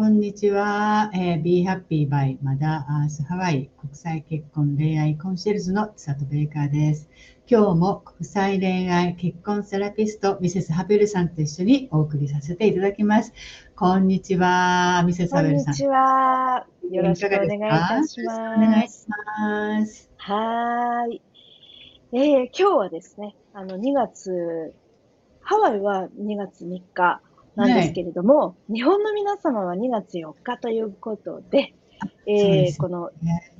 こんにちは。えー、Be Happy by マダーアースハワイ国際結婚恋愛コンシェルジュの佐藤ベイカーです。今日も国際恋愛結婚セラピストミセスハベルさんと一緒にお送りさせていただきます。こんにちは、ミセスハベルさん。こんにちは。よろしくお願いいたします。お願いします。はい。えー、今日はですね、あの2月、ハワイは2月3日。なんですけれども、はい、日本の皆様は2月4日ということで、えー、この、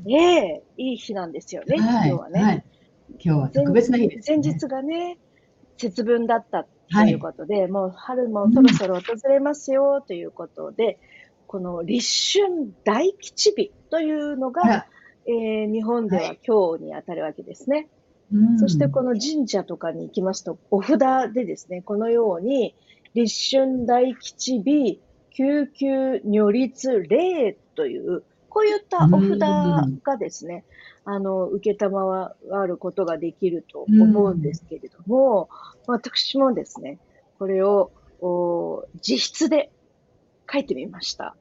えー、いい日なんですよね、はい、今日はね、はい。今日は特別な日です、ね、前日がね、節分だったということで、もう春もそろそろ訪れますよということで、うん、この立春大吉日というのが、えー、日本では今日に当たるわけですね。そしてこの神社とかに行きますと、お札でですね、このように、立春大吉日、救急如律令という、こういったお札がですね、あの、受けたまわることができると思うんですけれども、私もですね、これをお自筆で書いてみました。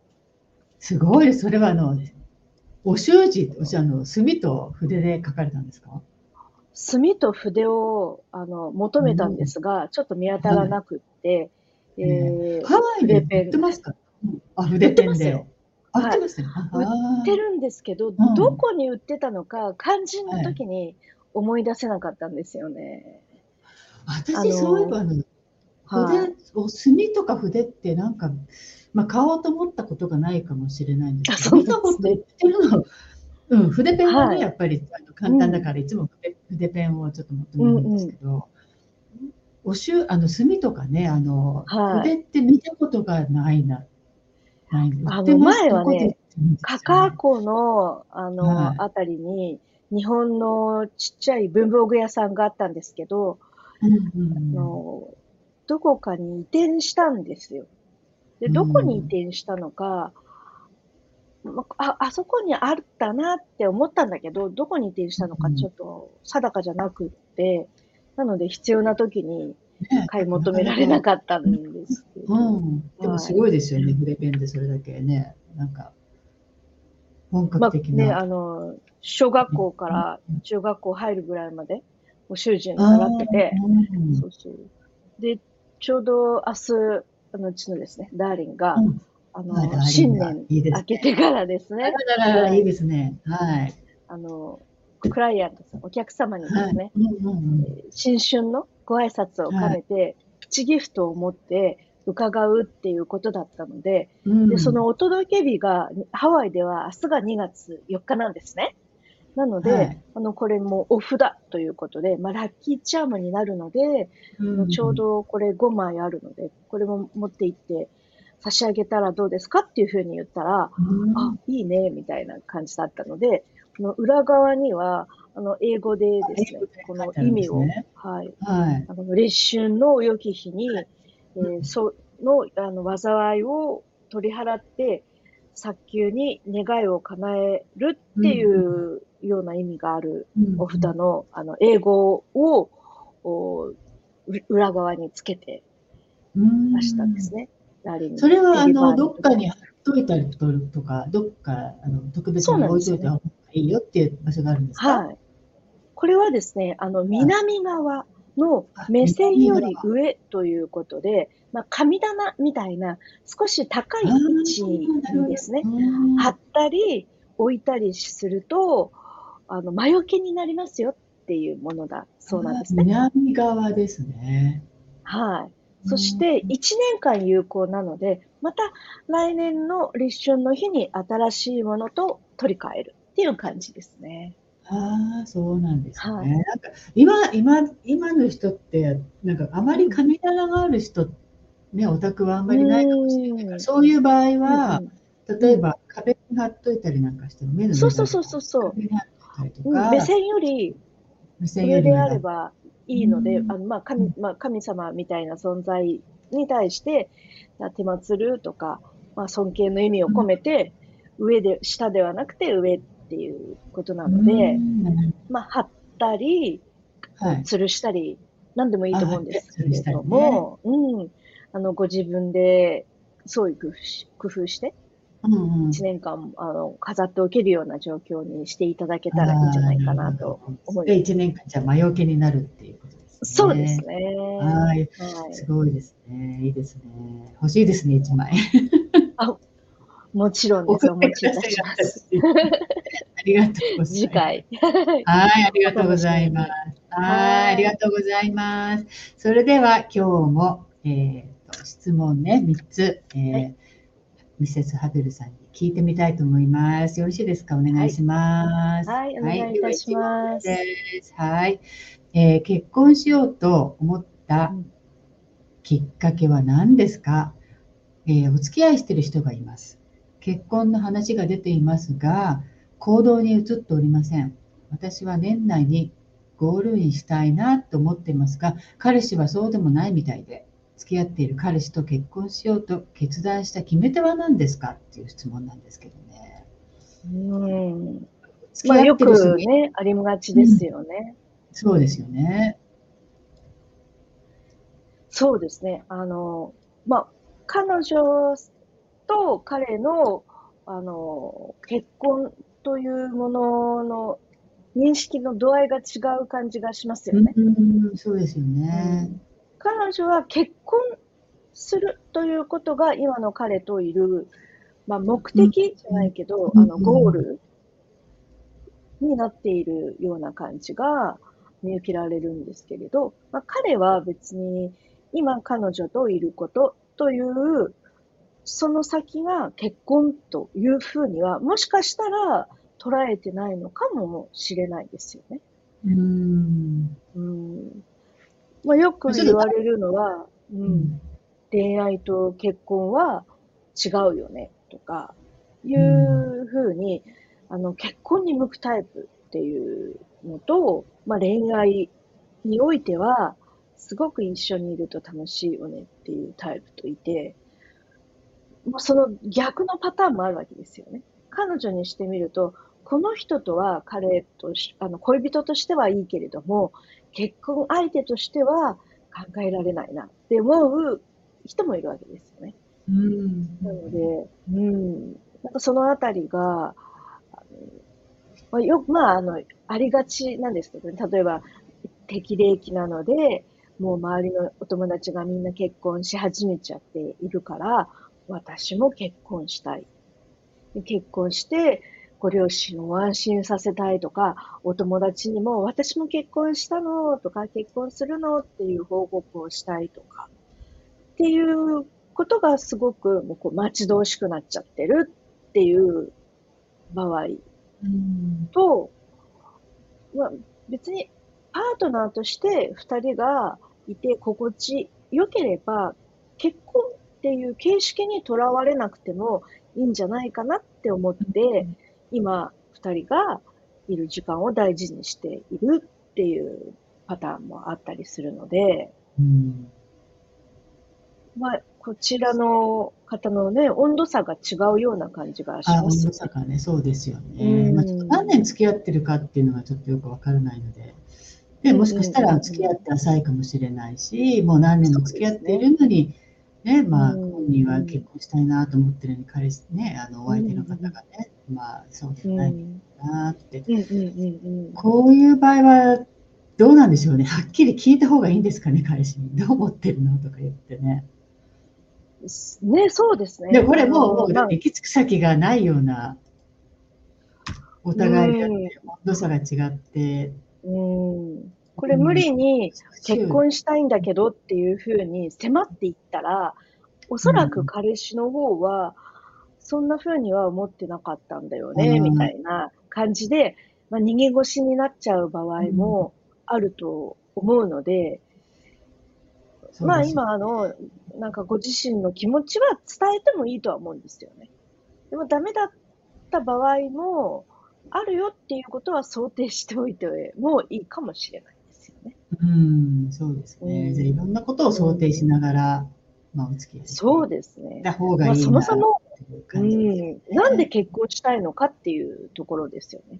すごい、それはあの、お習字、あの、墨と筆で書かれたんですか？墨と筆をあの求めたんですが、うん、ちょっと見当たらなくって、えー、ハワイで売ってますか？あ、筆ペンで。売ってますよ、売ってるんですけど、どこに売ってたのか、肝心の時に思い出せなかったんですよね。私、そういえばあの、筆、お墨とか筆ってなんか、まあ、買おうと思ったことがないかもしれないんですけど、見たこと売ってるの、うん、筆ペンはね、やっぱり簡単だから、いつも筆,、筆ペンをちょっと求めるんですけど、おしゅあの墨とかね、あの、はい、筆って見たことがないな。ないあの前はね、カカ湖の、あの、はい、あたりに、日本のちっちゃい文房具屋さんがあったんですけど、うんうん、あのどこかに移転したんですよ。で、どこに移転したのか、うん、あ、あそこにあったなって思ったんだけど、どこに移転したのかちょっと定かじゃなくって、なので必要な時に買い求められなかったんですけど。うん。でもすごいですよね、筆ペンでそれだけね。なんか、本格的な。まあ、ね、あの、小学校から中学校入るぐらいまで、お習字に習ってて、そうそう。で、ちょうど明日、あのうちのですね、ダーリンが、うん、あの、新年明けてからですね。いいですね。はい。あの、クライアントさん、お客様にですね、新春のご挨拶を兼ねて、プチギフトを持って伺うっていうことだったので、うん、でそのお届け日が、ハワイでは明日が2月4日なんですね。なので、はい、あの、これもお札ということで、まあ、ラッキーチャームになるので、うん、ちょうどこれ5枚あるので、これも持って行って差し上げたらどうですかっていうふうに言ったら、うん、あ、いいね、みたいな感じだったので、の裏側には、あの、英語でですね、この意味を、はい。はい。あの、立春の良き日に、えー、その、あの、災いを取り払って、早急に願いを叶えるっていうような意味があるお札の、あの、英語を、お裏側につけて出したんですね。それは、あの、どっかに貼っといたりとか、どっか、あの、特別に置いといた方がいいよっていう場所があるんですか？はい。これはですね、あの、南側の目線より上ということで、まあ、神棚みたいな少し高い位置にですね、貼ったり置いたりすると、あの、魔除けになりますよっていうものだそうなんですね。南側ですね。はい。そして1年間有効なので、また来年の立春の日に新しいものと取り替える。っていう感じですね。ああ、そうなんですね。はい、なんか今、今、今の人って、なんかあまり神棚がある人、ね、オタクはあんまりないかもしれないから、そういう場合は、例えば壁に貼っといたりなんかしても、目のそうそうそうそうそう。目線より上であればいいので、あのまあ神まあ、神様みたいな存在に対して、手祭るとか、まあ、尊敬の意味を込めて、上で、下ではなくて上っていうことなので、まあ、貼ったり、はい、吊るしたり、何でもいいと思うんですけれども、ね、うん、あの、ご自分で、そういう工夫し工夫して、1年間あの飾っておけるような状況にしていただけたらいいんじゃないかなと思います。1年間じゃ魔除けになるっていうことですね。そうですね。はい。すごいですね。いいですね。欲しいですね、1枚。あもちろんです。お持ちいたします。ありがとうございます。次回。はい、ありがとうございます。はい、ありがとうございます。それでは今日も、えーと、質問ね、3つ、えー、はい、ミセス・ハベルさんに聞いてみたいと思います。よろしいですか？お願いします。はい、はい、お願いいたします。はい、えー、結婚しようと思ったきっかけは何ですか、えー、お付き合いしている人がいます。結婚の話が出ていますが、行動に移っておりません。私は年内にゴールインしたいなと思っていますが、彼氏はそうでもないみたいで、付き合っている彼氏と結婚しようと決断した決め手は何ですかっていう質問なんですけどね。うん。まあ、よくね、ありがちですよね、うん、そうですよね。そうですね。あの、まあ、彼女と彼の、あの、結婚というものの認識の度合いが違う感じがしますよね。うん、そうですよね、うん。彼女は結婚するということが今の彼といる、まあ、目的じゃないけど、あのゴールになっているような感じが見受けられるんですけれど、まあ、彼は別に今彼女といることというその先が結婚というふうには、もしかしたら捉えてないのかもしれないですよね。うん。うん。まあ、よく言われるのは、うん、恋愛と結婚は違うよね、とか、いうふうに、あの、結婚に向くタイプっていうのと、まあ、恋愛においては、すごく一緒にいると楽しいよねっていうタイプといて、もうその逆のパターンもあるわけですよね。彼女にしてみると、この人とは彼とあの恋人としてはいいけれども、結婚相手としては考えられないなって思う人もいるわけですよね。うん、なので、うん、なんかそのあたりが、まあ、よまあ、あの、ありがちなんですけどね、例えば、適齢期なので、もう周りのお友達がみんな結婚し始めちゃっているから、私も結婚したい。結婚して、ご両親を安心させたいとか、お友達にも私も結婚したのとか、結婚するのっていう報告をしたいとか、っていうことがすごくもうこう待ち遠しくなっちゃってるっていう場合と、まあ、別にパートナーとして二人がいて心地よければ、結婚っていう形式にとらわれなくてもいいんじゃないかなって思って、今、二人がいる時間を大事にしているっていうパターンもあったりするので、うん、まあ、こちらの方のね、温度差が違うような感じがします、ね、温度差がね、そうですよね。まあ、何年付き合ってるかっていうのがちょっとよくわからないので、でもしかしたら付き合って浅いかもしれないし、もう何年も付き合っているのに、ね、まあ、本人は結婚したいなと思ってるのに、彼氏ね、あの、お相手の方がね、まあ、そうじゃないなって。こういう場合は、どうなんでしょうね。はっきり聞いた方がいいんですかね、彼氏に。どう思ってるのとか言ってね。ね、そうですね。で、これもう、もう、行き着く先がないような、お互いが、ね、温度差が違って。うんこれ無理に結婚したいんだけどっていうふうに迫っていったら、おそらく彼氏の方は、そんなふうには思ってなかったんだよね、みたいな感じで、まあ、逃げ腰になっちゃう場合もあると思うので、まあ今あの、なんかご自身の気持ちは伝えてもいいとは思うんですよね。でもダメだった場合も、あるよっていうことは想定しておいてもいいかもしれない。うん、そうですね。じゃあいろんなことを想定しながら、まあ、お付き合いそうですね。た方がいいな、まあ、そもそも、うん、なんで結婚したいのかっていうところですよね。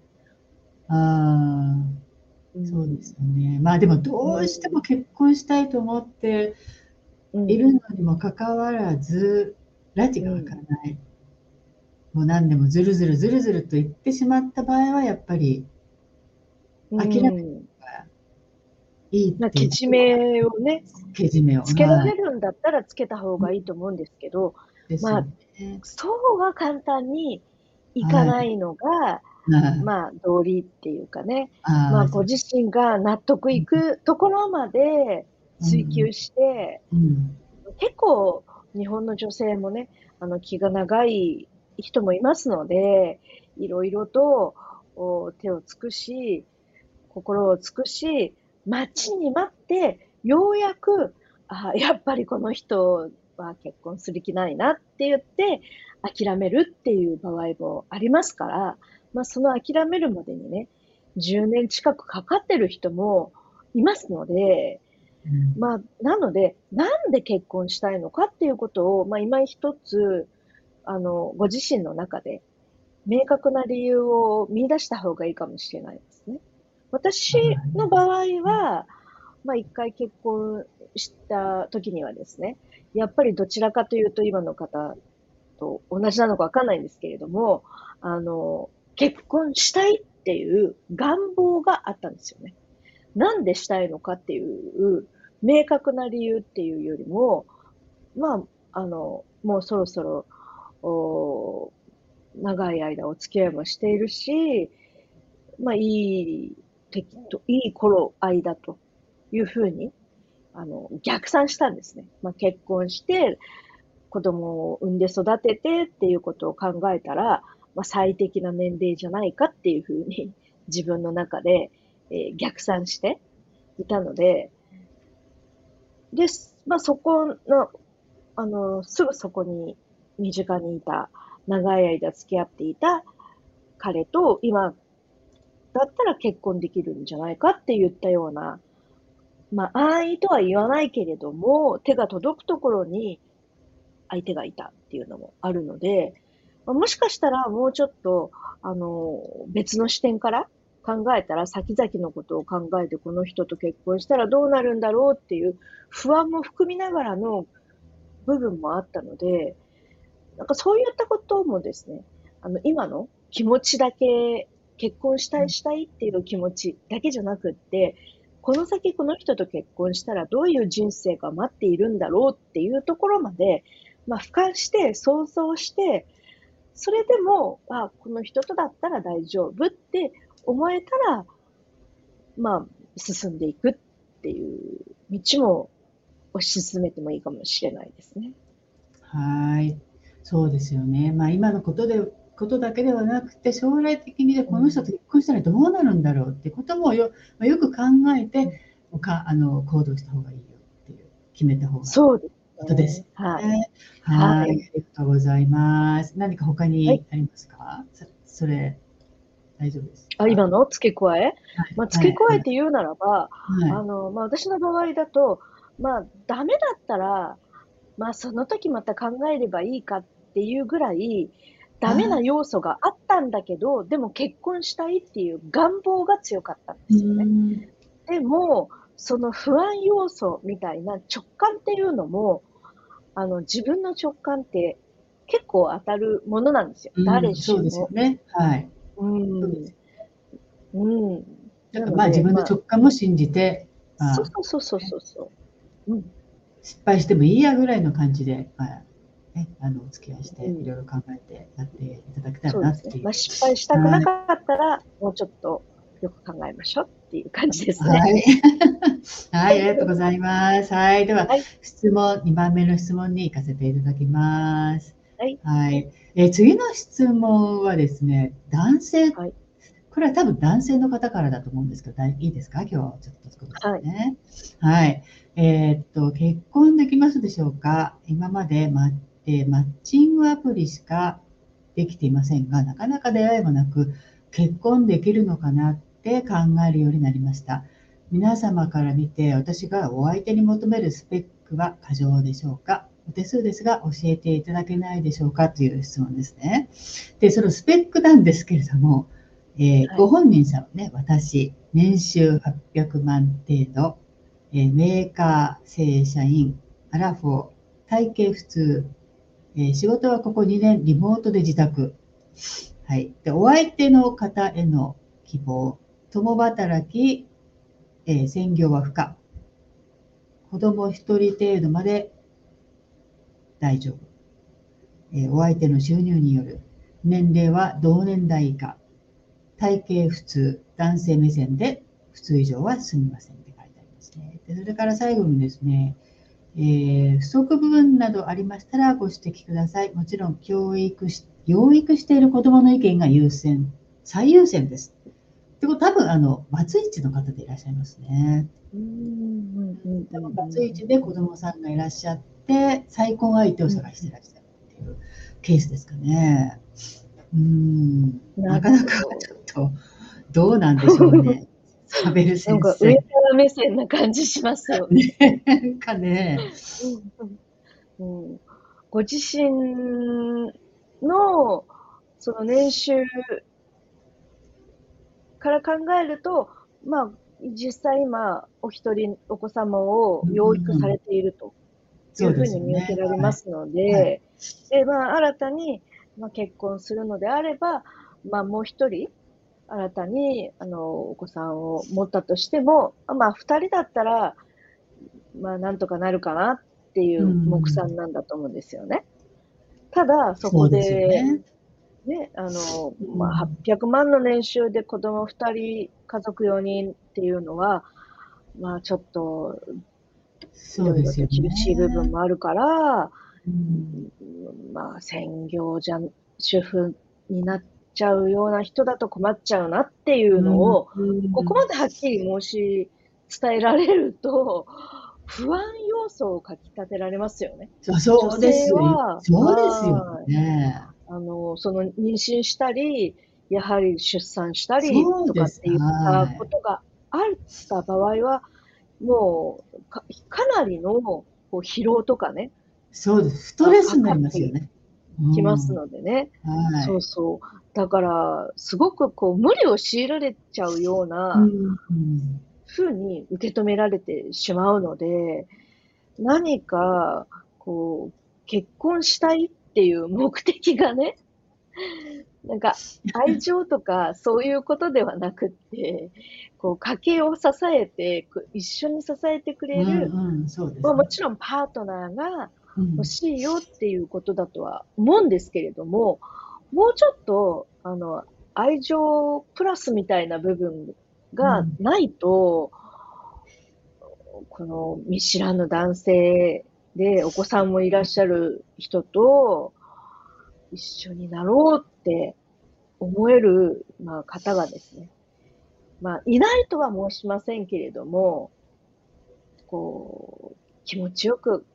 ああ、そうですよね。まあでもどうしても結婚したいと思っているのにもかかわらず、拉致がわからない。もう何でもずるずるずるずると言ってしまった場合は、やっぱり諦めるいいけじめをね、けじめを。つけられるんだったらつけた方がいいと思うんですけど、まあ、そうは簡単にいかないのが、はい、まあ、道理っていうかね、まあ、ご自身が納得いくところまで追求して、うん。うん、結構、日本の女性もね、あの、気が長い人もいますので、いろいろと手を尽くし、心を尽くし、待ちに待って、ようやく、あやっぱりこの人は結婚する気ないなって言って、諦めるっていう場合もありますから、まあその諦めるまでにね、10年近くかかってる人もいますので、うん、まあ、なので、なんで結婚したいのかっていうことを、まあ今一つ、あの、ご自身の中で明確な理由を見出した方がいいかもしれない。私の場合は、まあ一回結婚した時にはですね、やっぱりどちらかというと今の方と同じなのかわかんないんですけれども、あの、結婚したいっていう願望があったんですよね。なんでしたいのかっていう明確な理由っていうよりも、まあ、あの、もうそろそろ、お長い間お付き合いもしているし、まあ、いい敵と、いい頃合いだというふうに、あの、逆算したんですね。まあ、結婚して、子供を産んで育ててっていうことを考えたら、まあ、最適な年齢じゃないかっていうふうに 自分の中で、えー、逆算していたので、で、まあ、そこの、あの、すぐそこに身近にいた、長い間付き合っていた彼と、今だったら結婚できるんじゃないかって言ったような、まあ、安易とは言わないけれども、手が届くところに相手がいたっていうのもあるので、もしかしたらもうちょっと、あの、別の視点から考えたら、先々のことを考えてこの人と結婚したらどうなるんだろうっていう不安も含みながらの部分もあったので、なんかそういったこともですね、あの、今の気持ちだけ結婚したいしたいっていう気持ちだけじゃなくって、この先この人と結婚したらどういう人生が待っているんだろうっていうところまで、まあ、俯瞰して想像して、それでも、あ、この人とだったら大丈夫って思えたら、まあ、進んでいくっていう道も推し進めてもいいかもしれないですね。はい。そうですよね。まあ今のことでことだけではなくて、将来的にこの人と結婚したらどうなるんだろうってこともよ,、まあ、よく考えてかあの行動した方がいいよっていう決めた方がいいそうですことです、ね。はい。はい。ありがとうございます。何か他にありますか、はい、それ、大丈夫です。あ今の？付け加え、はい、まあ、付け加えて言うならば、はい、あの、まあ、私の場合だと、まあ、ダメだったら、まあ、その時また考えればいいかっていうぐらい、ダメな要素があったんだけど、でも結婚したいっていう願望が強かったんですよね。でも、その不安要素みたいな直感っていうのも、あの、自分の直感って結構当たるものなんですよ。誰しも。そうですよね。はい。うん。うん。だからまあ自分の直感も信じて、まあ、そうそうそうそうそう。うん。失敗してもいいやぐらいの感じで、まあ、ね、あのお付き合いしていろいろ考えてやっていただきたいなっていう。うね、まあ、失敗したくなかったら、はい、もうちょっとよく考えましょうっていう感じですね。はい、はい、ありがとうございます。はい、では、はい、質問2番目の質問に行かせていただきます。はい。はい、え次の質問はですね、男性、はい、これは多分男性の方からだと思うんですけど、いいですか？今日はちょっと作ってね。はい。はい、えー、っと、結婚できますでしょうか？今までマッえー、マッチングアプリしかできていませんが、なかなか出会いもなく、結婚できるのかなって考えるようになりました。皆様から見て、私がお相手に求めるスペックは過剰でしょうか？お手数ですが、教えていただけないでしょうか？という質問ですね。で、そのスペックなんですけれども、えーはい、ご本人さんはね、私、年収800万程度、えー、メーカー、正社員、アラフォー、体型普通、え、仕事はここ2年リモートで自宅。はい。で、お相手の方への希望。共働き、え、専業は不可。子供一人程度まで大丈夫。え、お相手の収入による。年齢は同年代以下。体型普通。男性目線で普通以上は済みませんって書いてありますね。でそれから最後にですね、えー、不足部分などありましたらご指摘ください。もちろん教育し、養育している子どもの意見が優先、最優先です。ってこと多分あの、バツイチの方でいらっしゃいますね。多分バツイチで子どもさんがいらっしゃって、再婚相手を探していらっしゃるっていうケースですかね。うん、なかなかちょっと、どうなんでしょうね。サベル先生。なんか上から目線な感じしますよ ね。なんかね、うん、うん。ご自身のその年収から考えると、まあ、実際今、お一人お子様を養育されているというふうに見受けられますので、で、まあ、新たに、まあ、結婚するのであれば、まあ、もう一人、新たに、あの、お子さんを持ったとしても、まあ、二人だったら、まあ、なんとかなるかなっていう目算なんだと思うんですよね。ただ、そこで、ね、あの、まあ、800万の年収で子供2人、家族4人っていうのは、まあ、ちょっと、そうですよね。厳しい部分もあるから、うん、まあ、専業じゃ、主婦になっちゃうような人だと困っちゃうなっていうのを、ここまではっきり申し伝えられると、不安要素をかき立てられますよね。そうですよ。そうですよね。あの、その妊娠したり、やはり出産したりとかっていったことがあった場合は、もうか、かなりのこう疲労とかね。そうです。ストレスになりますよね。きますのでね、うんはい。そうそう。だから、すごくこう、無理を強いられちゃうような、ふうに受け止められてしまうので、何か、こう、結婚したいっていう目的がね、なんか愛情とかそういうことではなくって、こう家計を支えて、一緒に支えてくれる、うんうんね、まあ、もちろんパートナーが欲しいよっていうことだとは思うんですけれども、もうちょっと、あの、愛情プラスみたいな部分がないと、うん、この見知らぬ男性で、お子さんもいらっしゃる人と一緒になろうって思える、まあ、方がですね、まあ、いないとは申しませんけれども、こう、気持ちよく、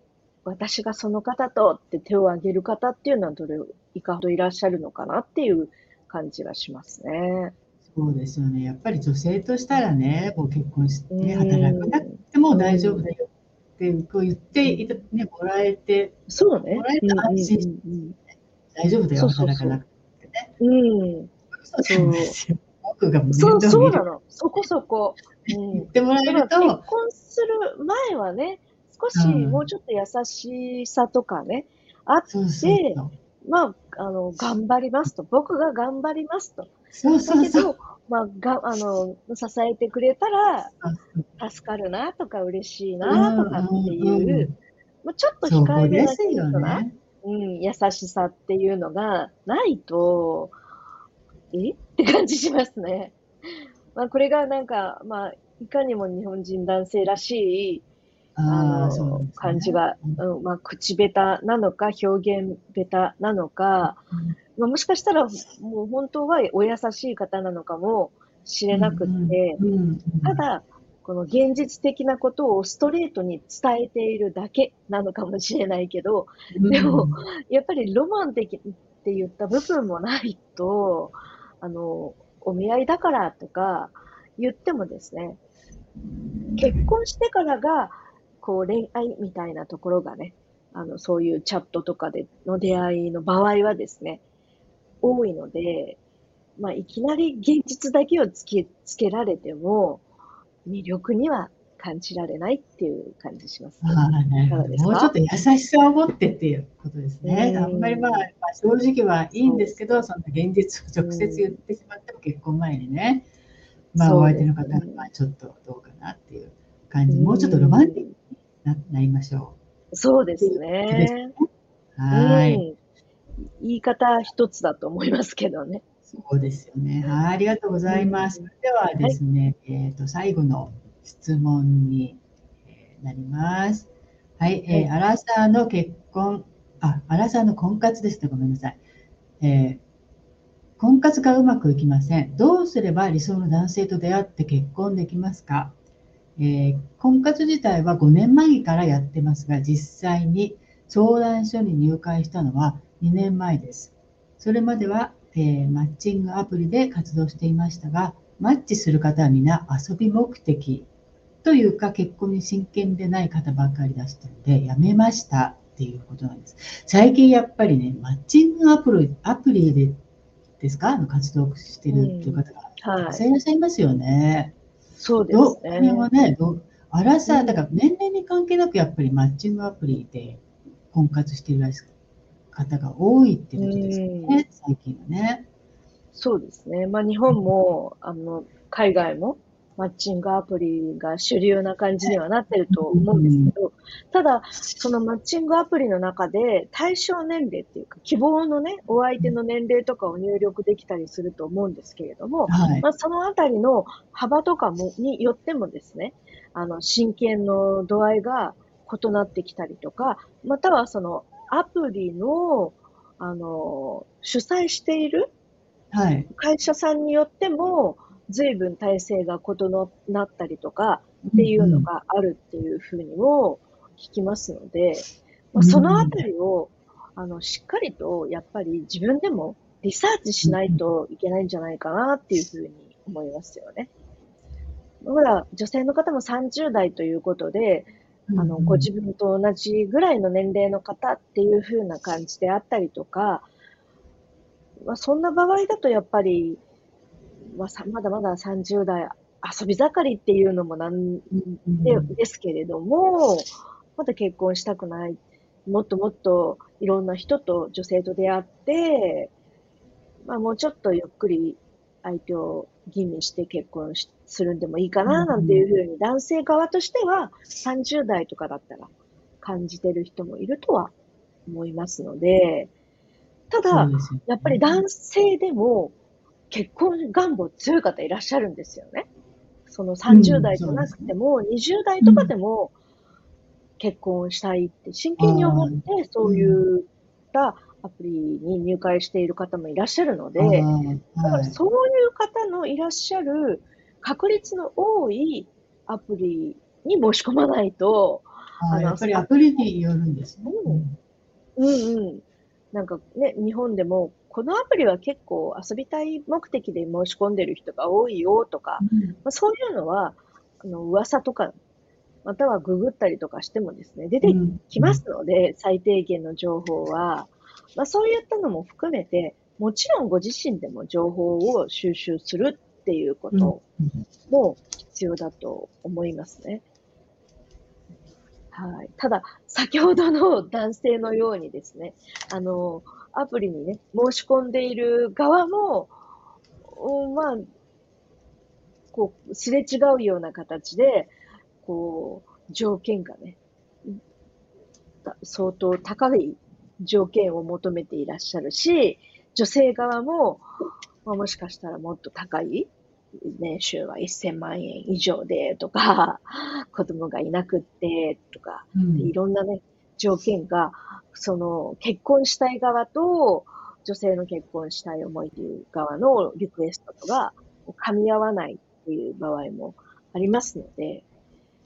私がその方とって手を挙げる方っていうのはどれいかほどいらっしゃるのかなっていう感じがしますね。そうですよね。やっぱり女性としたらね、もう結婚して働かなくても大丈夫だよってこう言っていた、ね、もらえて、そうね。もらえた安心して、大丈夫だよ、働かなくてね。うん。そうですよ。僕がそう、そうなの。そこそこ。うん、言ってもらえると。結婚する前はね、少しもうちょっと優しさとかね、あって、まあ、あの、頑張りますと。僕が頑張りますと。そうそうそう。まあ、が、あの、支えてくれたら、助かるなとか嬉しいなとかっていう、まあ、ちょっと控えめなキューな、うん、優しさっていうのがないと、え？って感じしますね。まあ、これがなんか、まあ、いかにも日本人男性らしい、あの、ね、感じが、うん、まあ、口下手なのか、表現下手なのか、うん。まあ、もしかしたら、もう本当はお優しい方なのかもしれなくて、ただ、この現実的なことをストレートに伝えているだけなのかもしれないけど、でも、やっぱりロマン的って言った部分もないと、あの、お見合いだからとか言ってもですね、結婚してからが、こう恋愛みたいなところがね、あの、そういうチャットとかでの出会いの場合はですね、多いので、まあ、いきなり現実だけをつけ、つけられても、魅力には感じられないっていう感じします、ね。あねもうちょっと優しさを持ってっていうことですね。あんまりまあ、まあ、正直はいいんですけど、その現実を直接言ってしまっても結婚前にね、まあ、お相手の方がまあちょっとどうかなっていう感じ、もうちょっとロマンティックにななりましょう。そうですね。はい、言い方一つだと思いますけどね。そうですよね。はい、ありがとうございます。ではですね、はい、えっ、と、最後の質問になります。はい、えー、アラサーの結婚、あ、アラサーの婚活ですね。ごめんなさい。えー、婚活がうまくいきません。どうすれば理想の男性と出会って結婚できますか、えー、婚活自体は5年前からやってますが、実際に相談所に入会したのは2年前です。それまではえー、マッチングアプリで活動していましたが、マッチする方は皆遊び目的というか結婚に真剣でない方ばかり出したので、やめましたっていうことなんです。最近やっぱりね、マッチングアプリアプリでですか？あの活動してるっていう方がたくさんいらっしゃいますよね。そうですね。これはね、どあらさ、だから年齢に関係なくやっぱりマッチングアプリで婚活してるらしく方が多いってことですよね、最近はね。そうですね。まあ日本も、あの、海外もマッチングアプリが主流な感じにはなってると思うんですけど、ただ、そのマッチングアプリの中で対象年齢っていうか、希望のね、お相手の年齢とかを入力できたりすると思うんですけれども、はい、まあ、そのあたりの幅とかも、によってもですね、あの、真剣の度合いが異なってきたりとか、またはそのアプリの、あの、主催している会社さんによっても、随分体制が異なったりとかっていうのがあるっていうふうにも聞きますので、まあ、そのあたりを、あの、しっかりとやっぱり自分でもリサーチしないといけないんじゃないかなっていうふうに思いますよね。まだ女性の方も30代ということで、あの、ご自分と同じぐらいの年齢の方っていう風な感じであったりとか、まあ、そんな場合だとやっぱり、まあ、まだまだ30代遊び盛りっていうのもなんでですけれども、まだ結婚したくない。もっともっといろんな人と女性と出会って、まあもうちょっとゆっくり相手を吟味して結婚するんでもいいかな、なんていうふうに、男性側としては30代とかだったら感じてる人もいるとは思いますので、ただ、やっぱり男性でも結婚願望強い方いらっしゃるんですよね。その30代じゃなくても、20代とかでも結婚したいって真剣に思って、そういったアプリに入会している方もいらっしゃるので、はい、だからそういう方のいらっしゃる確率の多いアプリに申し込まないと、あやっぱりアプリによるんですね。うん、うんうん。なんかね、日本でも、このアプリは結構遊びたい目的で申し込んでる人が多いよとか、うん、まあ、そういうのは、あの、噂とか、またはググったりとかしてもですね、出てきますので、うん、最低限の情報は。まあ、そういったのも含めて、もちろんご自身でも情報を収集するっていうことも必要だと思いますね。はい。ただ、先ほどの男性のようにですね、あの、アプリにね、申し込んでいる側も、まあ、こう、すれ違うような形で、こう、条件がね、相当高い条件を求めていらっしゃるし、女性側も、まあ、もしかしたらもっと高い年収は1000万円以上でとか、子供がいなくってとか、うん、いろんなね、条件が、その結婚したい側と女性の結婚したい思いという側のリクエストとが噛み合わないっていう場合もありますので、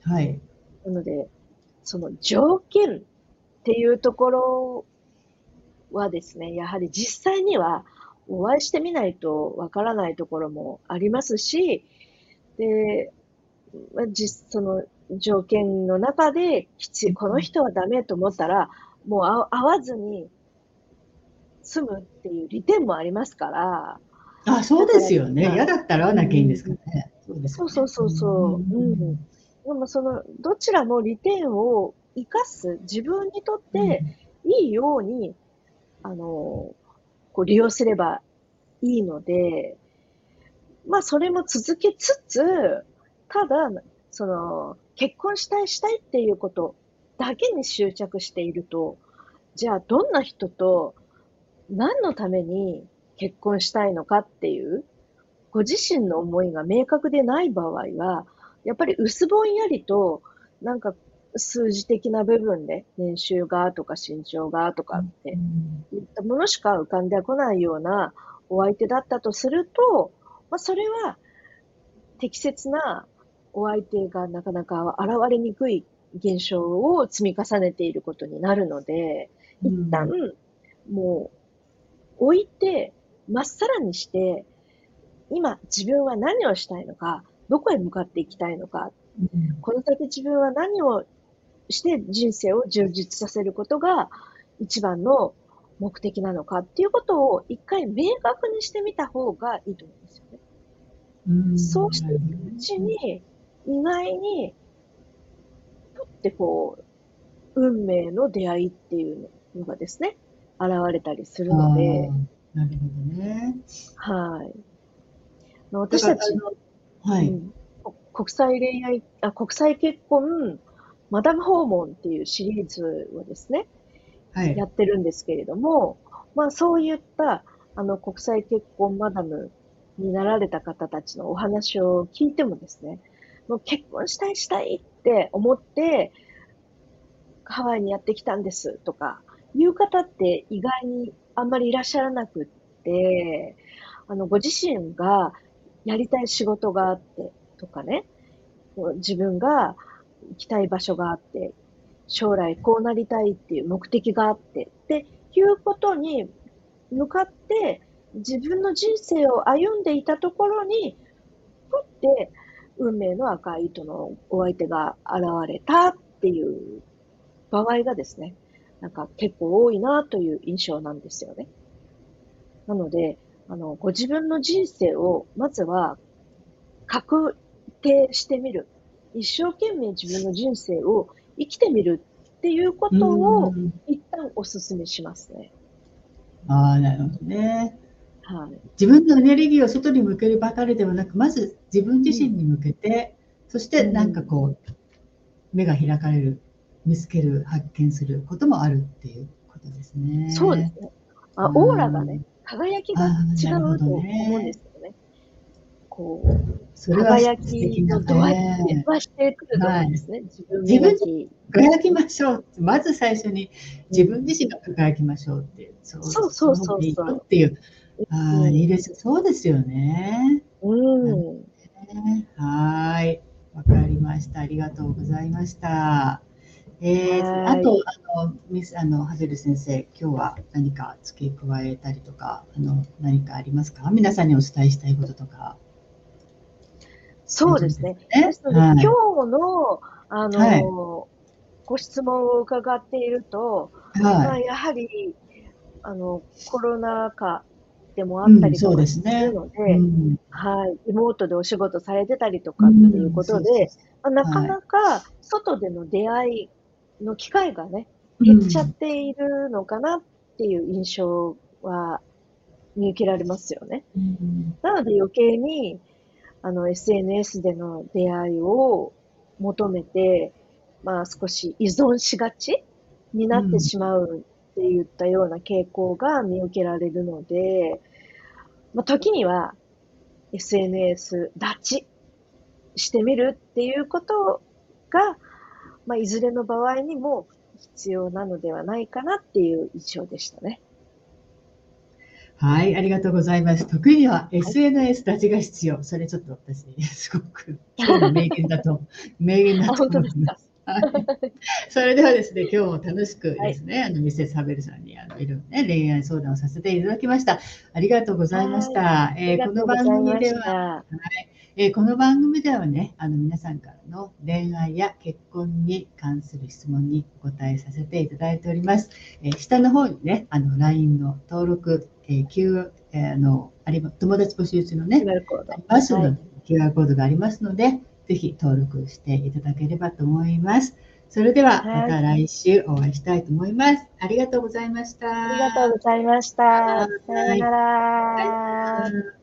はい。なので、その条件っていうところはですね、やはり実際にはお会いしてみないとわからないところもありますし、で、実、その条件の中で、この人はダメと思ったら、もう会わずに済むっていう利点もありますから。あ、そうですよね。嫌だったら会わなきゃいいんですからね。そうです、ね、そうそうそう。うん。でもその、どちらも利点を生かす、自分にとっていいように、うん、あの、こう利用すればいいので、まあそれも続けつつ、ただ、その、結婚したいしたいっていうことだけに執着していると、じゃあどんな人と何のために結婚したいのかっていう、ご自身の思いが明確でない場合は、やっぱり薄ぼんやりと、なんか数字的な部分で年収がとか身長がとかっていったものしか浮かんでこないようなお相手だったとすると、まあ、それは適切なお相手がなかなか現れにくい現象を積み重ねていることになるので、一旦、もう、置いて、まっさらにして、今自分は何をしたいのか、どこへ向かっていきたいのか、うん、この先自分は何をして人生を充実させることが一番の目的なのかっていうことを一回明確にしてみた方がいいと思うんですよね。うん、そうしていくうちに、意外に、とってこう、運命の出会いっていうのがですね、現れたりするので。なるほどね。はい。私たちの、はい、うん、国際恋愛あ、国際結婚、マダム訪問っていうシリーズをですね、はい、やってるんですけれども、まあそういったあの国際結婚マダムになられた方たちのお話を聞いてもですね、もう結婚したいしたいって思って、ハワイにやってきたんですとか、いう方って意外にあんまりいらっしゃらなくって、あの、ご自身がやりたい仕事があってとかね、自分が行きたい場所があって、将来こうなりたいっていう目的があって、っていうことに向かって自分の人生を歩んでいたところに、ふって運命の赤い糸のお相手が現れたっていう場合がですね、なんか結構多いなという印象なんですよね。なので、あの、ご自分の人生をまずは確定してみる。一生懸命自分の人生を生きてみるっていうことを一旦お勧めしますね。ああ、なるほどね。はい、自分のエネルギーを外に向けるばかりではなく、まず自分自身に向けて、うん、そしてなんかこう、目が開かれる、見つける、発見することもあるっていうことですね。そうですね。あオーラがね、輝きが違うと思うんですよね。こう、それは輝きの度合いって増してくると思うんですね。はい、自分自分に輝きましょう。まず最初に自分自身が輝きましょうっていう。そうそうそうそう。っていう。ああ、いいです。そうですよね。うん。はい。わかりました。ありがとうございました。えー、あと、あの、ミス、あの、ハゼル先生、今日は何か付け加えたりとか、あの、何かありますか？皆さんにお伝えしたいこととか。そうですね。ですので、はい、今日の、あの、はい、ご質問を伺っていると、はい、まあ、やはり、あの、コロナ禍でもあったりとかするので、うん、はい、妹でお仕事されてたりとかっていうことで、まあ、なかなか外での出会いの機会がね、減っちゃっているのかなっていう印象は見受けられますよね。うん、なので余計に、あの、SNS での出会いを求めて、まあ少し依存しがちになってしまうって言ったような傾向が見受けられるので、まあ、時には SNS 立ちしてみるっていうことが、まあ、いずれの場合にも必要なのではないかなっていう印象でしたね。はい、ありがとうございます。得意には SNS 立ちが必要。それちょっと私、すごく今日の名言だと、名言だと思います。それではですね、今日も楽しくですね、はい、あのミセスハベルさんにあのいろいろね恋愛相談をさせていただきました。ありがとうございました。えー、この番組では、はい。えー、この番組ではね、あの皆さんからの恋愛や結婚に関する質問にお答えさせていただいております。えー、下の方にね、あの LINE の登録、えー、Q えー、あのあり友達募集中のね、ありますので、はい、QR コードがありますので、ぜひ登録していただければと思います。それではまた来週お会いしたいと思います。ありがとうございました。ありがとうございました。さようなら。